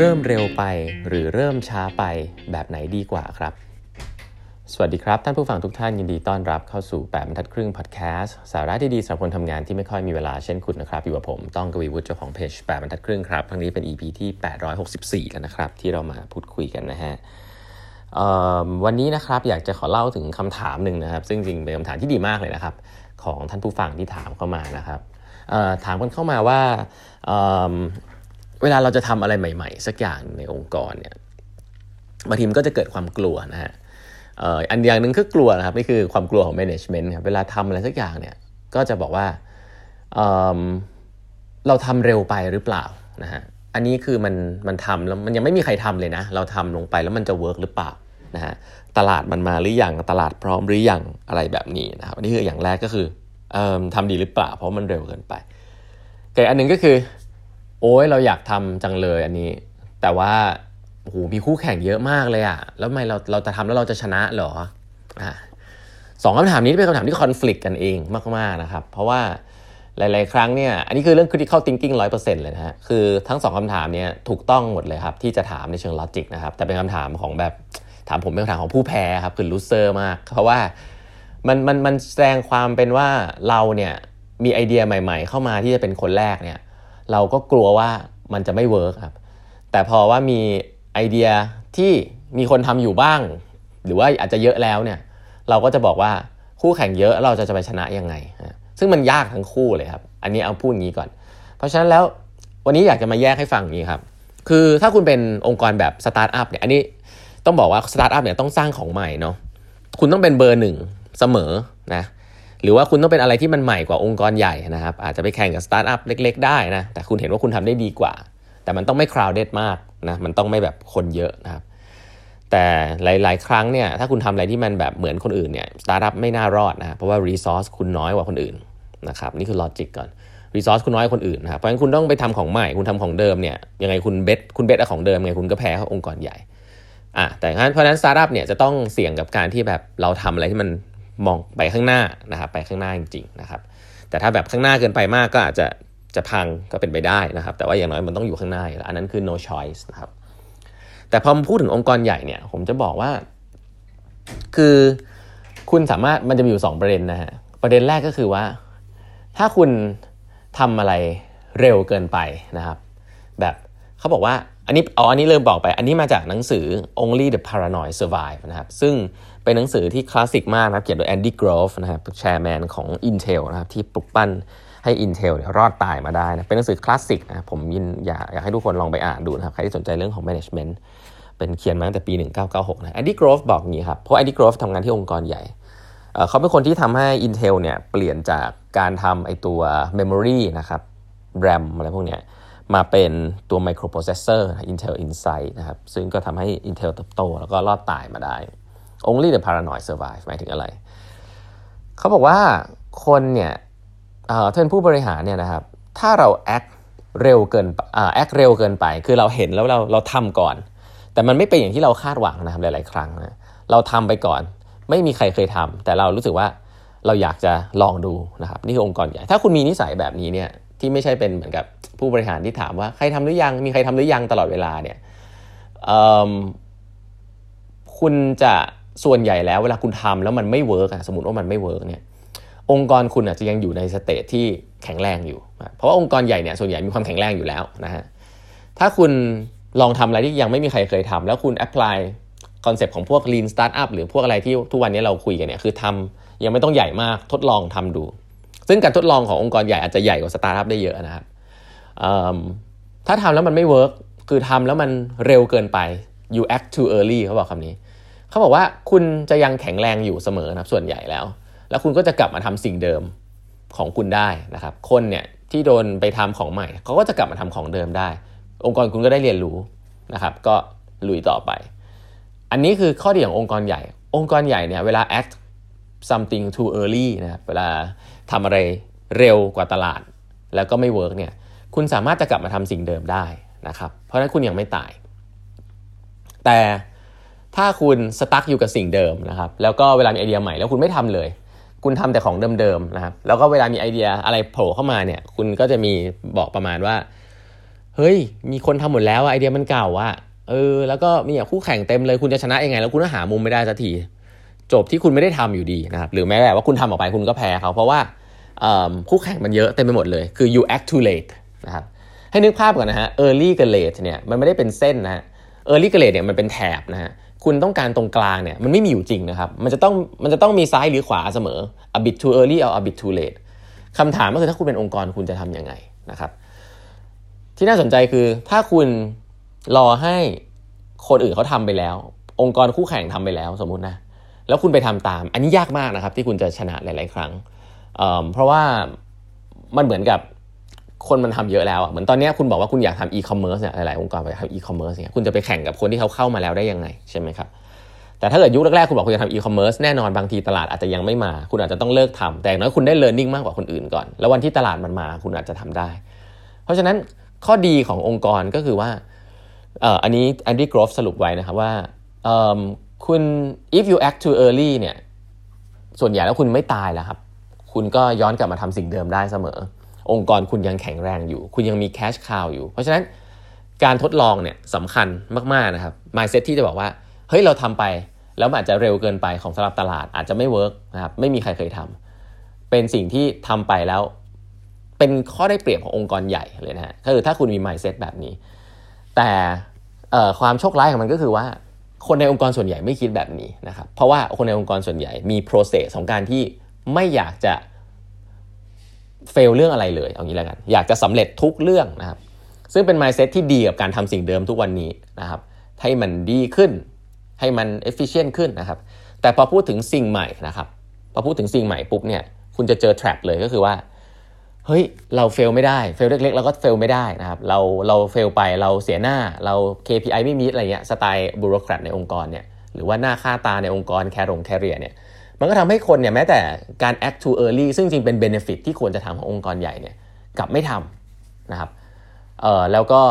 เริ่มเร็วไปหรือเริ่มช้าไปแบบไหนดีกว่าครับ สวัสดีครับท่านผู้ฟังทุกท่านยินดีต้อนรับเข้าสู่8บรรทัดครึ่งพอดแคสต์สาระดีๆสำหรับคนทำงานที่ไม่ค่อยมีเวลาเช่นคุณนะครับ อยู่กับผมต้องกวีวุฒิเจ้าของเพจ8บรรทัดครึ่งครับครั้งนี้เป็น EP ที่ 864 แล้วนะครับ ที่เรามาพูดคุยกันนะฮะวันนี้นะครับอยากจะขอเล่าถึงคำถามหนึ่งนะครับ ซึ่งจริงเป็นคำถามที่ดีมากเลยนะครับ ของท่านผู้ฟังที่ถามเข้ามานะครับถามกันเข้ามาว่า เวลาเราจะทำอะไรใหม่ ๆ สักอย่างในองค์กรเนี่ยบางทีมันก็จะเกิดความกลัวนะฮะอันอย่างหนึ่งคือกลัวนะครับนี่คือความกลัวของ management ครับเวลาทำอะไรสักอย่างเนี่ยก็จะบอกว่าเเราทำเร็วไปหรือเปล่านะฮะอันนี้คือมันมันทำแล้วมันยังไม่มีใครทำเลยนะ เราทำลงไปแล้วมันจะเวิร์กหรือเปล่านะฮะตลาดมันมาหรือยังตลาดพร้อมหรือยังอะไรแบบนี้นะครับอันนี้คืออย่างแรกก็คืออทำดีหรือเปล่า เพราะมันเร็วเกินไปแต่อันหนึ่งก็คือ โอ้ยเราอยากทำจังเลยอันนี้ แต่ว่าโอ้โหมีคู่แข่งเยอะมากเลยอะแล้วทำไมเราเราจะทำแล้วเราจะชนะหรออะสองคำถามนี้เป็นคำถามที่คอน FLICT กันเองมากๆนะครับ เพราะว่าหลาย ๆ ครั้งเนี่ย อันนี้คือเรื่อง critical thinking ร้อยเปอร์เซ็นต์เลยนะฮะ คือทั้งสองคำถามเนี่ยถูกต้องหมดเลยครับ ที่จะถามในเชิงลอจิกนะครับ แต่เป็นคำถามของแบบถามผมเป็นคำถามของผู้แพ้ครับ คือ loser มาก เพราะว่ามันมันมันแสดงความเป็นว่าเราเนี่ยมีไอเดียใหม่ ๆ เข้ามาที่จะเป็นคนแรกเนี่ย เราก็กลัวว่ามันจะไม่ work ครับ แต่พอว่ามีไอเดียที่มีคนทำอยู่บ้าง หรือว่าอาจจะเยอะแล้วเนี่ย เราก็จะบอกว่าคู่แข่งเยอะเราจะจะไปชนะยังไง ซึ่งมันยากทั้งคู่เลยครับ อันนี้เอาพูดงี้ก่อน เพราะฉะนั้นแล้ววันนี้อยากจะมาแยกให้ฟังอย่างนี้ครับ คือถ้าคุณเป็นองค์กรแบบสตาร์ทอัพเนี่ย อันนี้ต้องบอกว่าสตาร์ทอัพเนี่ยต้องสร้างของใหม่เนาะ คุณต้องเป็นเบอร์หนึ่งเสมอนะ หรือว่าคุณต้องเป็นอะไรที่มันใหม่กว่าองค์กรใหญ่นะครับ อาจจะไปแข่งกับสตาร์ทอัพเล็ก ๆ ได้นะ แต่คุณเห็นว่าคุณทำได้ดีกว่า แต่มันต้องไม่ crowded มากนะ มันต้องไม่แบบคนเยอะนะครับ แต่หลาย ๆ ครั้งเนี่ย ถ้าคุณทำอะไรที่มันแบบเหมือนคนอื่นเนี่ย สตาร์ทอัพไม่น่ารอดนะ เพราะว่า resource คุณน้อยกว่าคนอื่นนะครับ นี่คือ logic ก่อนresource คุณน้อยกว่าคนอื่นนะครับ เพราะฉะนั้นคุณต้องไปทำของใหม่ คุณทำของเดิมเนี่ย ยังไงคุณ base คุณ base ของเดิมไงคุณก็แพ้องค์กรใหญ่อะแต่เพราะฉะนั้นสตาร์ทอัพเนี่ยจะต้องเสี่ยงกับการที่แบบเราทำอะไรที่มัน มองไปข้างหน้านะครับไปข้างหน้าจริงๆนะครับแต่ถ้าแบบข้างหน้าเกินไปมากก็อาจจะจะพังก็เป็นไปได้นะครับ แต่ว่าอย่างน้อยมันต้องอยู่ข้างหน้าอันนั้นคือ no choice นะครับแต่พอพูดถึงองค์กรใหญ่เนี่ยผมจะบอกว่า คือคุณสามารถมันจะมีอยู่ 2 ประเด็นนะฮะประเด็นแรกก็คือว่า ถ้าคุณทำอะไรเร็วเกินไปนะครับ แบบเขาบอกว่า อันนี้อ๋ออันนี้เริ่มบอกไป อันนี้มาจากหนังสือ Only the Paranoid Survive นะครับ ซึ่งเป็นหนังสือที่คลาสสิกมากนะครับ เขียนโดยแอนดี้กรอฟนะครับ chairman ของ Intel นะครับ ที่ปลุกปั้นให้ Intel เนี่ยรอดตายมาได้นะ เป็นหนังสือคลาสสิกนะ ผมยังอยากอยากให้ทุกคนลองไปอ่านดูนะครับ ใครที่สนใจเรื่องของ management เป็นเขียนมาตั้งแต่ปี 1996 นะแอนดี้กรอฟบอกงี้ครับ เพราะแอนดี้กรอฟทำงานที่องค์กรใหญ่ เขาเป็นคนที่ทำให้ Intel เนี่ยเปลี่ยนจากการทำไอตัว memory นะครับ RAM อะไรพวกเนี้ย มาเป็นตัว microprocessor Intel Inside นะครับ ซึ่งก็ทำให้ Intel เติบโต แล้วก็รอดตายมาได้ only the paranoid survive หมายถึงอะไร เขาบอกว่าคนเนี่ยถ้าเป็นผู้บริหารเนี่ยนะครับ ถ้าเรา act เร็วเกินอ่า act เร็วเกินไป คือเราเห็นแล้วเราเราทำก่อน แต่มันไม่เป็นอย่างที่เราคาดหวังนะครับหลาย ๆ ครั้งนะเราทำไปก่อน ไม่มีใครเคยทำแต่เรารู้สึกว่าเราอยากจะลองดูนะครับนี่คือองค์กรใหญ่ ถ้าคุณมีนิสัยแบบนี้เนี่ย ที่ไม่ใช่เป็นเหมือนกับผู้บริหารที่ถามว่าใครทำหรือยังมีใครทำหรือยังตลอดเวลาเนี่ยคุณจะส่วนใหญ่แล้วเวลาคุณทำแล้วมันไม่เวิร์กสมมติว่ามันไม่เวิร์กเนี่ยองค์กรคุณอาจจะยังอยู่ใน stage ที่แข็งแรงอยู่ เพราะว่าองค์กรใหญ่เนี่ยส่วนใหญ่มีความแข็งแรงอยู่แล้วนะฮะถ้าคุณลองทำอะไรที่ยังไม่มีใครเคยทำแล้วคุณ apply คอนเซปต์ของพวก lean startup หรือพวกอะไรที่ทุกวันนี้เราคุยกันเนี่ยคือทำยังไม่ต้องใหญ่มากทดลองทำดู ซึ่งการทดลองขององค์กรใหญ่อาจจะใหญ่กว่าสตาร์ทอัพได้เยอะนะครับถ้าทำแล้วมันไม่เวิร์กคือทำแล้วมันเร็วเกินไป you act too early เขาบอกคำนี้ เขาบอกว่าคุณจะยังแข็งแรงอยู่เสมอนะครับส่วนใหญ่แล้ว แล้วคุณก็จะกลับมาทำสิ่งเดิมของคุณได้นะครับ คนเนี่ยที่โดนไปทำของใหม่ เขาก็จะกลับมาทำของเดิมได้ องค์กรคุณก็ได้เรียนรู้นะครับ ก็ลุยต่อไป อันนี้คือข้อดีขององค์กรใหญ่ องค์กรใหญ่เนี่ยเวลา act something too early นะครับเวลาทำอะไรเร็วกว่าตลาด แล้วก็ไม่เวิร์กเนี่ยคุณสามารถจะกลับมาทำสิ่งเดิมได้นะครับ เพราะฉะนั้นคุณยังไม่ตาย แต่ถ้าคุณสตั๊กอยู่กับสิ่งเดิมนะครับ แล้วก็เวลามีไอเดียใหม่แล้วคุณไม่ทำเลย คุณทำแต่ของเดิมๆนะครับ แล้วก็เวลามีไอเดียอะไรโผล่เข้ามาเนี่ย คุณก็จะมีบอกประมาณว่า เฮ้ย มีคนทำหมดแล้วไอเดียมันเก่าอะเออ แล้วก็มีคู่แข่งเต็มเลย คุณจะชนะยังไง แล้วคุณก็หามุมไม่ได้สักที จบที่คุณไม่ได้ทำอยู่ดีนะครับหรือแม้แต่ว่าคุณทำออกไปคุณก็แพ้เขาเพราะว่าคู่แข่งมันเยอะเต็มไปหมดเลยคือ you act too late นะครับให้นึกภาพก่อนนะฮะ early กับ late เนี่ยมันไม่ได้เป็นเส้นนะฮะ early กับ late เนี่ยมันเป็นแถบนะฮะคุณต้องการตรงกลางเนี่ยมันไม่มีอยู่จริงนะครับมันจะต้องมันจะต้องมีซ้ายหรือขวาเสมอ a bit too early or a bit too late คำถามก็คือถ้าคุณเป็นองค์กรคุณจะทำยังไงนะครับ ที่น่าสนใจคือถ้าคุณรอให้คนอื่นเขาทำไปแล้ว องค์กรคู่แข่งทำไปแล้วสมมุตินะ แล้วคุณไปทำตาม อันนี้ยากมากนะครับ ที่คุณจะชนะหลาย ๆ ครั้งเพราะว่ามันเหมือนกับคนมันทำเยอะแล้วอะเหมือนตอนนี้คุณบอกว่าคุณอยากทำอีคอมเมิร์ซเนี่ยหลาย ๆ องค์กรไปทำอีคอมเมิร์ซเนี่ยคุณจะไปแข่งกับคนที่เขาเข้ามาแล้วได้ยังไงใช่ไหมครับแต่ถ้าเกิดยุคแรกๆ คุณบอกคุณจะทำอีคอมเมิร์ซแน่นอนบางทีตลาดอาจจะยังไม่มา คุณอาจจะต้องเลิกทำแต่อย่างน้อยคุณได้เรียนรู้มากกว่าคนอื่นก่อน แล้ววันที่ตลาดมันมาคุณอาจจะทำได้ เพราะฉะนั้นข้อดีขององค์กรก็คือว่าอันนี้แอนดี้กรอฟสรุปไว้นะครับว่า คุณ if you act too early เนี่ย ส่วนใหญ่แล้วคุณไม่ตายแล้วครับ คุณก็ย้อนกลับมาทำสิ่งเดิมได้เสมอ องค์กรคุณยังแข็งแรงอยู่ คุณยังมี cash cow อยู่ เพราะฉะนั้นการทดลองเนี่ยสำคัญมาก ๆ นะครับ mindset ที่จะบอกว่า เฮ้ย เราทำไป แล้วอาจจะเร็วเกินไปของสำหรับตลาดอาจจะไม่เวิร์กนะครับ ไม่มีใครเคยทำเป็นสิ่งที่ทำไปแล้ว เป็นข้อได้เปรียบขององค์กรใหญ่เลยนะฮะก็คือถ้าคุณมี mindset แบบนี้ แต่ความโชคร้ายของมันก็คือว่า คนในองค์กรส่วนใหญ่ไม่คิดแบบนี้นะครับเพราะว่าคนในองค์กรส่วนใหญ่มี process ของการที่ไม่อยากจะเฟลเรื่องอะไรเลยเอางี้แล้วกันอยากจะสำเร็จทุกเรื่องนะครับซึ่งเป็น mindset ที่ดีกับการทำสิ่งเดิมทุกวันนี้นะครับให้มันดีขึ้น ให้มัน efficient ขึ้นนะครับแต่พอพูดถึงสิ่งใหม่นะครับพอพูดถึงสิ่งใหม่ปุ๊บเนี่ยคุณจะเจอ trap เลยก็คือว่า เฮ้ยเราเฟลไม่ได้เฟลเล็กๆเราก็เฟลไม่ได้นะครับเราเราเฟลไปเราเสียหน้าเรา KPI ไม่มีอะไรเงี้ยสไตล์บูโรแครตในองค์กรเนี่ยหรือว่าหน้าค่าตาในองค์กรแครงแคเรียเนี่ยมันก็ทำให้คนเนี่ยแม้แต่การ act too early ซึ่งจริงเป็น benefit ที่ควรจะทำขององค์กรใหญ่เนี่ยกลับไม่ทำนะครับเอ่อแล้วก็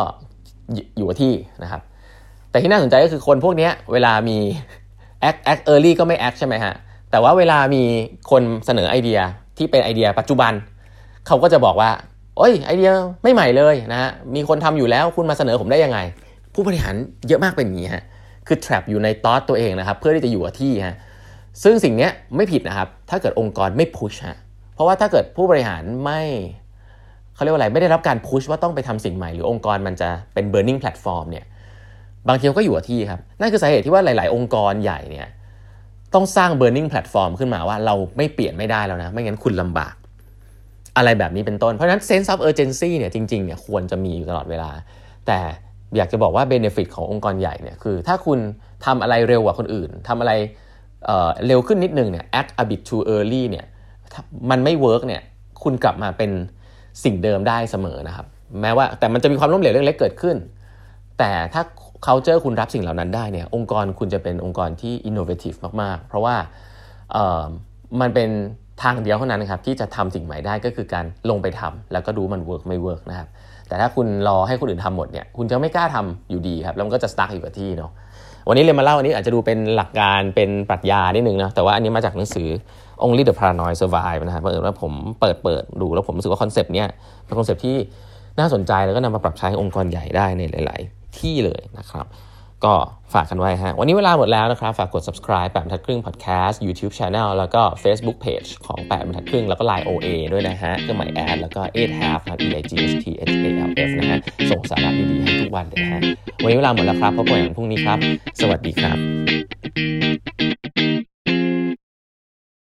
อยู่ที่นะครับ แต่ที่น่าสนใจก็คือคนพวกนี้เวลามี act act early ก็ไม่ act ใช่ไหมฮะแต่ว่าเวลามีคนเสนอไอเดียที่เป็นไอเดียปัจจุบัน เขาก็จะบอกว่าโอ้ยไอเดียไม่ใหม่เลยนะฮะมีคนทำอยู่แล้วคุณมาเสนอผมได้ยังไง ผู้บริหารเยอะมากเป็นอย่างนี้ฮะคือ trap อยู่ในตอสตัวเองนะครับ เพื่อที่จะอยู่กับที่ฮะซึ่งสิ่งนี้ไม่ผิดนะครับ ถ้าเกิดองค์กรไม่พุชฮะเพราะว่าถ้าเกิดผู้บริหารไม่เขาเรียกว่าอะไรไม่ได้รับการพุชว่าต้องไปทำสิ่งใหม่หรือองค์กรมันจะเป็น burning platform เนี่ยบางทีก็อยู่กับที่ครับ นั่นคือสาเหตุที่ว่าหลาย ๆ องค์กรใหญ่เนี่ยต้องสร้าง burning platform ขึ้นมาว่าเราไม่เปลี่ยนไม่ได้แล้วนะ ไม่งั้นคุณลำบาก อะไรแบบนี้เป็นต้น เพราะฉะนั้น sense of urgency เนี่ยจริงๆเนี่ยควรจะมีอยู่ตลอดเวลา แต่อยากจะบอกว่า benefit ขององค์กรใหญ่เนี่ยคือ ถ้าคุณทำอะไรเร็วกว่าคนอื่นทำอะไรเเร็วขึ้นนิดนึงเนี่ย act a bit too early เนี่ยมันไม่ work เนี่ยคุณกลับมาเป็นสิ่งเดิมได้เสมอนะครับ แม้ว่าแต่มันจะมีความล้มเหลวเล็กๆเกิดขึ้น แต่ถ้า culture คุณรับสิ่งเหล่านั้นได้เนี่ยองค์กรคุณจะเป็นองค์กรที่ innovative มากๆ เพราะว่ามันเป็น ทางเดียวเท่านั้นครับที่จะทำสิ่งใหม่ได้ก็คือการลงไปทำแล้วก็ดูมัน work ไม่ work นะครับแต่ถ้าคุณรอให้คนอื่นทำหมดเนี่ยคุณจะไม่กล้าทำอยู่ดีครับแล้วมันก็จะ stuck อยู่กับที่เนาะวันนี้เรียนมาเล่าอันนี้อาจจะดูเป็นหลักการเป็นปรัชญานิดนึงนะแต่ว่าอันนี้มาจากหนังสือ Only the Paranoid Survive นะครับเพราะว่าผมเปิดเปิดดูแล้วผมรู้สึกว่าคอนเซปต์เนี้ยเป็นคอนเซปต์ที่น่าสนใจแล้วก็นำมาปรับใช้องค์กรใหญ่ได้ในหลาย ๆ ที่เลยนะครับ ก็ฝากกันไว้ฮะ วันนี้เวลาหมดแล้วนะครับ ฝากกด subscribe แปดบรรทัดครึ่ง podcast YouTube channel แล้วก็ Facebook page ของแปดบรรทัดครึ่ง แล้วก็ Line OA ด้วยนะฮะเครื่องหมาย at แล้วก็ eight half ครับ e i g h t h a l f นะฮะ ส่งสาระดีๆให้ทุกวันเลยนะฮะ วันนี้เวลาหมดแล้วครับพบกันพรุ่งนี้ครับ สวัสดีครับ